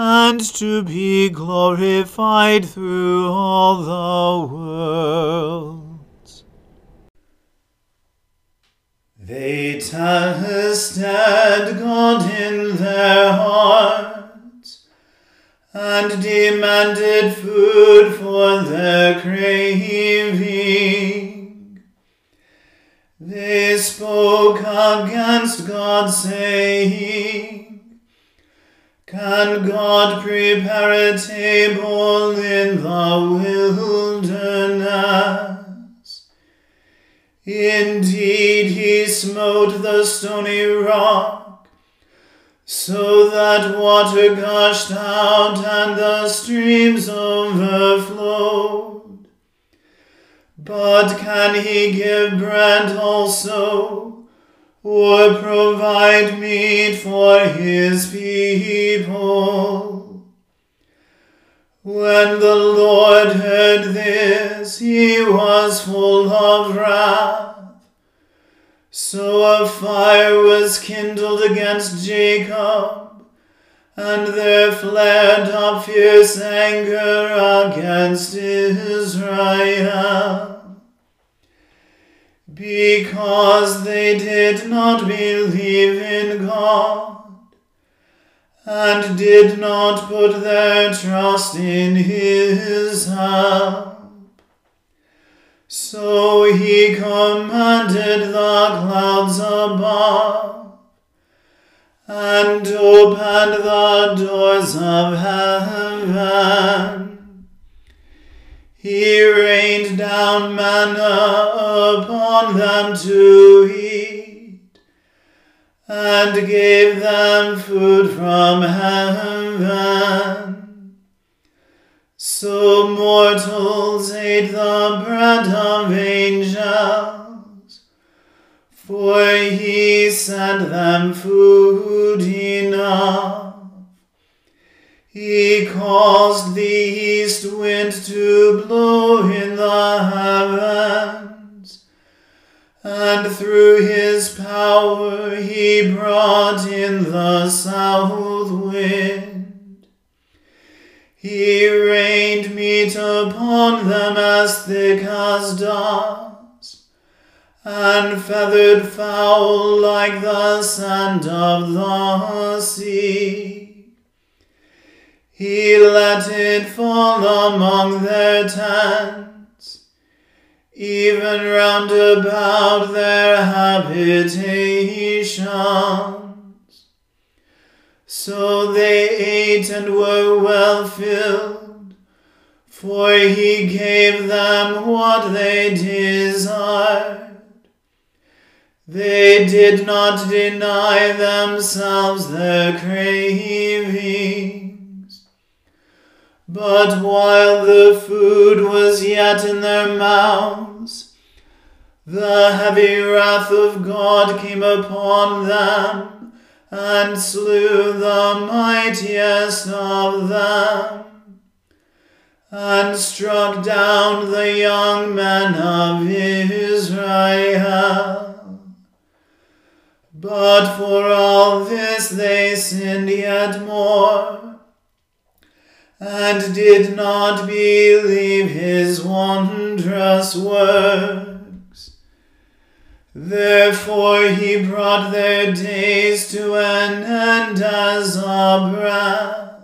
and to be glorified through all the worlds. They tested God in their hearts and demanded food for their craving. They spoke against God, saying, Can God prepare a table in the wilderness? Indeed, he smote the stony rock, so that water gushed out and the streams overflowed. But can he give bread also, or provide meat for his people? When the Lord heard this, he was full of wrath. So a fire was kindled against Jacob, and there flared up fierce anger against Israel because they did not believe in God and did not put their trust in his help. So he commanded the clouds above and opened the doors of heaven. He rained down manna upon them to eat and gave them food from heaven. So mortals ate the bread of angels, for he sent them food enough. Caused the east wind to blow in the heavens, and through his power he brought in the south wind. He rained meat upon them as thick as dust, and feathered fowl like the sand of the sea. He let it fall among their tents, even round about their habitations. So they ate and were well filled, for he gave them what they desired. They did not deny themselves their cravings. But while the food was yet in their mouths, the heavy wrath of God came upon them and slew the mightiest of them, and struck down the young men of Israel. But for all this they sinned yet more, and did not believe his wondrous works. Therefore he brought their days to an end as a breath,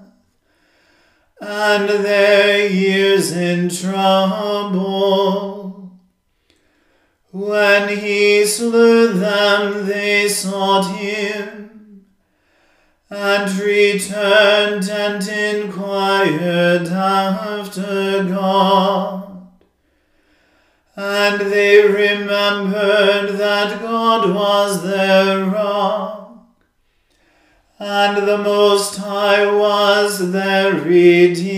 and their years in trouble. When he slew them, they sought him, and returned and inquired after God. And they remembered that God was their rock, and the Most High was their Redeemer.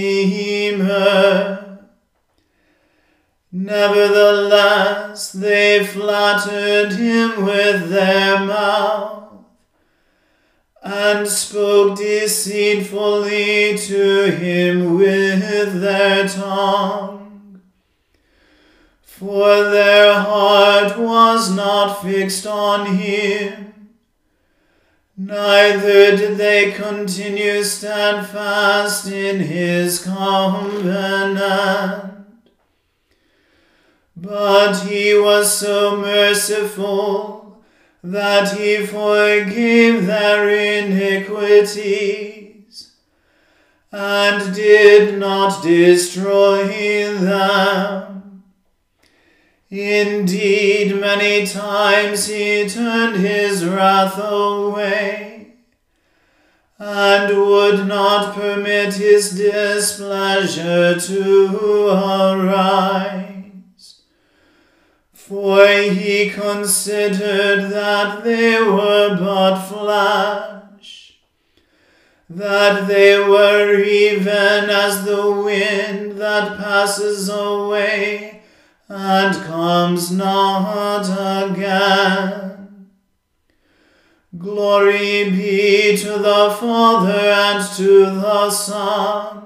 Nevertheless, they flattered him with their mouth, and spoke deceitfully to him with their tongue for their heart was not fixed on him, neither did they continue steadfast in his covenant. But he was so merciful that he forgave their iniquities and did not destroy them. Indeed, many times he turned his wrath away, and would not permit his displeasure to arise. For he considered that they were but flesh, that they were even as the wind that passes away and comes not again. Glory be to the Father and to the Son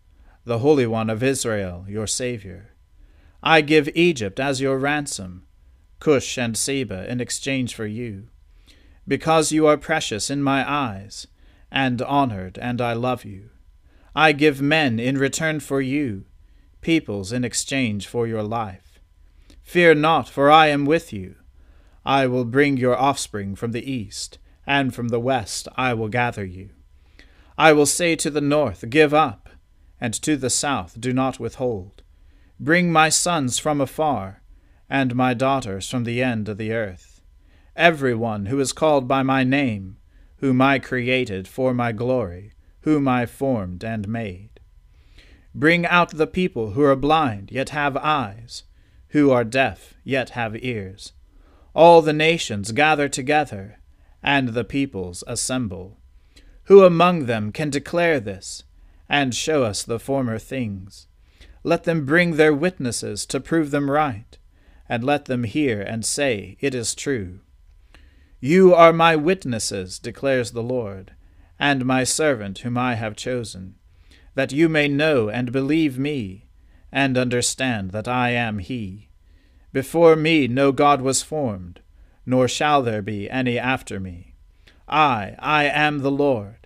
the Holy One of Israel, your Saviour. I give Egypt as your ransom Cush and Seba in exchange for you. Because you are precious in my eyes, and honored, and I love you. I give men in return for you, peoples in exchange for your life. Fear not, for I am with you. I will bring your offspring from the east, and from the west I will gather you. I will say to the north, Give up, and to the south, Do not withhold. Bring my sons from afar and my daughters from the end of the earth. Every one who is called by my name, whom I created for my glory, whom I formed and made. Bring out the people who are blind, yet have eyes, who are deaf, yet have ears. All the nations gather together, and the peoples assemble. Who among them can declare this, and show us the former things? Let them bring their witnesses to prove them right and let them hear and say, It is true. You are my witnesses, declares the Lord, and my servant whom I have chosen, that you may know and believe me, and understand that I am He. Before me no God was formed, nor shall there be any after me. I, I am the Lord,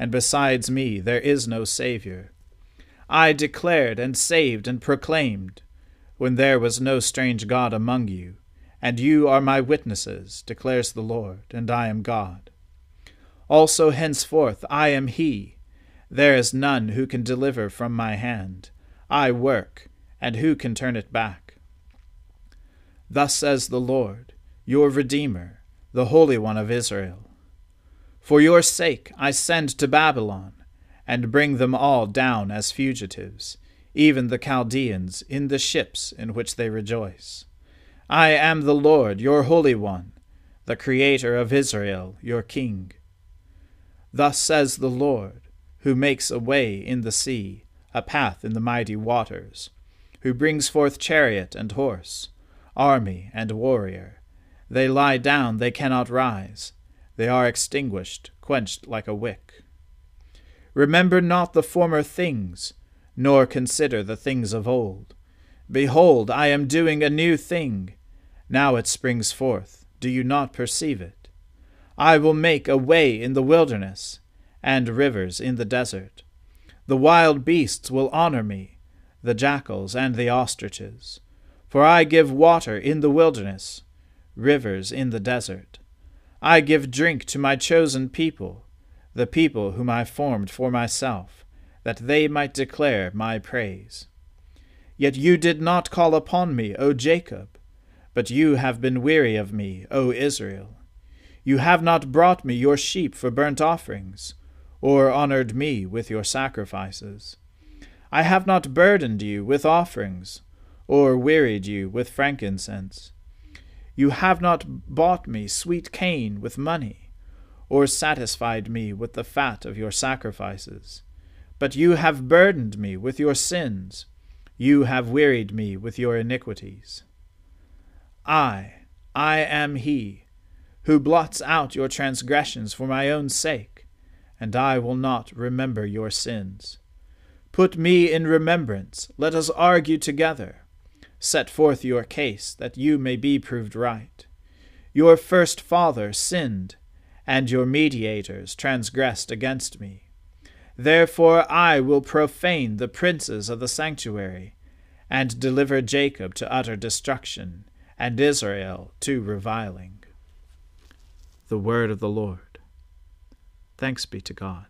and besides me there is no Saviour. I declared and saved and proclaimed when there was no strange God among you. And you are my witnesses, declares the Lord, and I am God. Also henceforth I am He. There is none who can deliver from my hand. I work, and who can turn it back? Thus says the Lord, your Redeemer, the Holy One of Israel. For your sake I send to Babylon, and bring them all down as fugitives even the Chaldeans, in the ships in which they rejoice. I am the Lord, your Holy One, the Creator of Israel, your King. Thus says the Lord, who makes a way in the sea, a path in the mighty waters, who brings forth chariot and horse, army and warrior. They lie down, they cannot rise. They are extinguished, quenched like a wick. Remember not the former things nor consider the things of old. Behold, I am doing a new thing. Now it springs forth. Do you not perceive it? I will make a way in the wilderness, and rivers in the desert. The wild beasts will honor me, the jackals and the ostriches. For I give water in the wilderness, rivers in the desert. I give drink to my chosen people, the people whom I formed for myself that they might declare my praise. Yet you did not call upon me, O Jacob, but you have been weary of me, O Israel. You have not brought me your sheep for burnt offerings, or honored me with your sacrifices. I have not burdened you with offerings, or wearied you with frankincense. You have not bought me sweet cane with money, or satisfied me with the fat of your sacrifices. But you have burdened me with your sins, you have wearied me with your iniquities. I, I am he, who blots out your transgressions for my own sake, and I will not remember your sins. Put me in remembrance, let us argue together. Set forth your case, that you may be proved right. Your first father sinned, and your mediators transgressed against me. Therefore I will profane the princes of the sanctuary, and deliver Jacob to utter destruction, and Israel to reviling. The word of the Lord. Thanks be to God.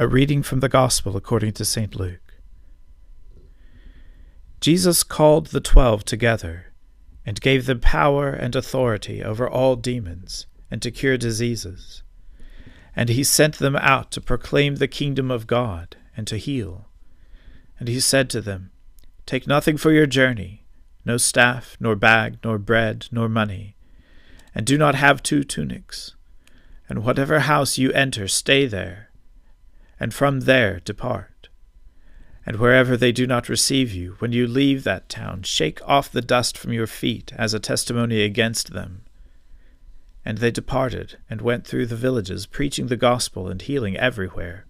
A reading from the Gospel according to St. Luke. Jesus called the twelve together and gave them power and authority over all demons and to cure diseases. And he sent them out to proclaim the kingdom of God and to heal. And he said to them, Take nothing for your journey no staff, nor bag, nor bread, nor money. And do not have two tunics. And whatever house you enter, stay there, and from there depart. And wherever they do not receive you, when you leave that town, shake off the dust from your feet as a testimony against them. And they departed, and went through the villages, preaching the gospel and healing everywhere.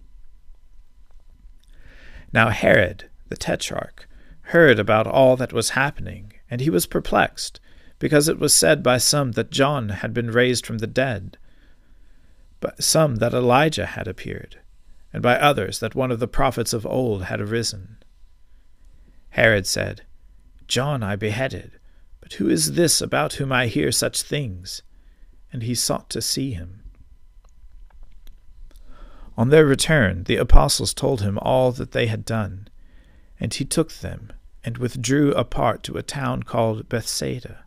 Now Herod, the tetrarch, heard about all that was happening, and he was perplexed, because it was said by some that John had been raised from the dead, but some that Elijah had appeared, and by others that one of the prophets of old had arisen. Herod said, John I beheaded, but who is this about whom I hear such things? And he sought to see him. On their return, the apostles told him all that they had done, and he took them and withdrew apart to a town called Bethsaida.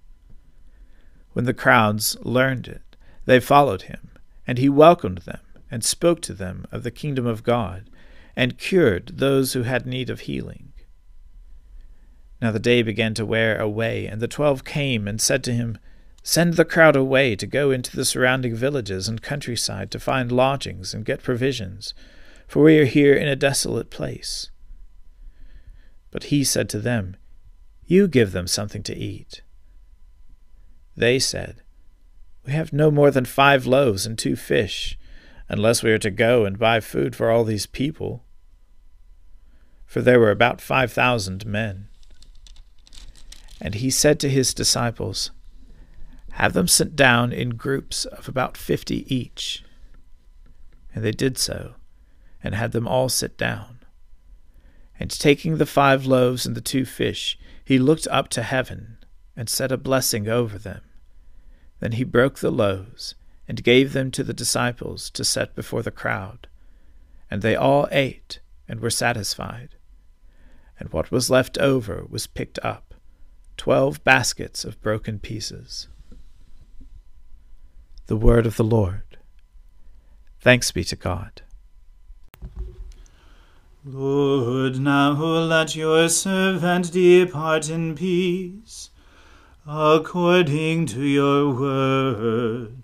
When the crowds learned it, they followed him, and he welcomed them, and spoke to them of the kingdom of God, and cured those who had need of healing. Now the day began to wear away, and the twelve came and said to him, Send the crowd away to go into the surrounding villages and countryside to find lodgings and get provisions, for we are here in a desolate place. But he said to them, You give them something to eat. They said, We have no more than five loaves and two fish, unless we are to go and buy food for all these people. For there were about five thousand men. And he said to his disciples, Have them sit down in groups of about fifty each. And they did so, and had them all sit down. And taking the five loaves and the two fish, he looked up to heaven, and said a blessing over them. Then he broke the loaves, and gave them to the disciples to set before the crowd. And they all ate, and were satisfied. And what was left over was picked up, twelve baskets of broken pieces. The word of the Lord. Thanks be to God. Lord, now let your servant depart in peace, according to your word.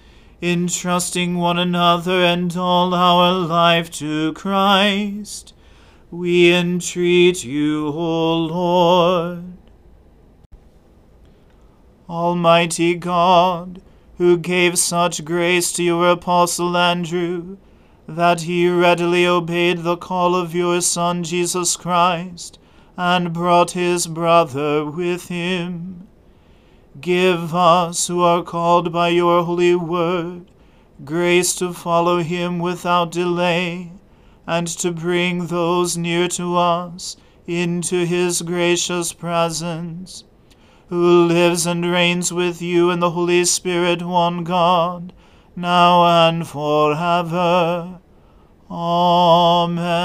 entrusting one another and all our life to Christ, we entreat you, O Lord. Almighty God, who gave such grace to your apostle Andrew, that he readily obeyed the call of your Son Jesus Christ, and brought his brother with him Give us, who are called by your holy word, grace to follow him without delay, and to bring those near to us into his gracious presence, who lives and reigns with you in the Holy Spirit, one God, now and forever. Amen.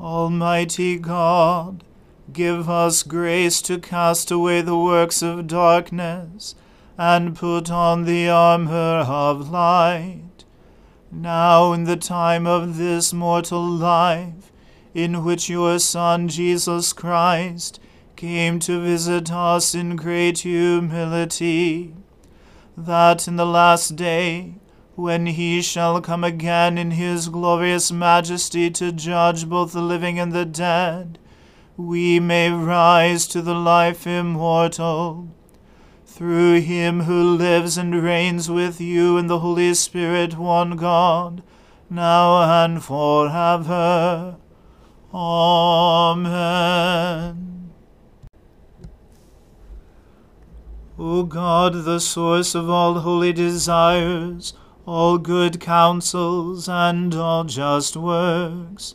Almighty God, Give us grace to cast away the works of darkness and put on the armor of light. Now, in the time of this mortal life, in which your Son Jesus Christ came to visit us in great humility, that in the last day, when he shall come again in his glorious majesty to judge both the living and the dead, we may rise to the life immortal. Through him who lives and reigns with you in the Holy Spirit, one God, now and forever. Amen. O God, the source of all holy desires, all good counsels, and all just works,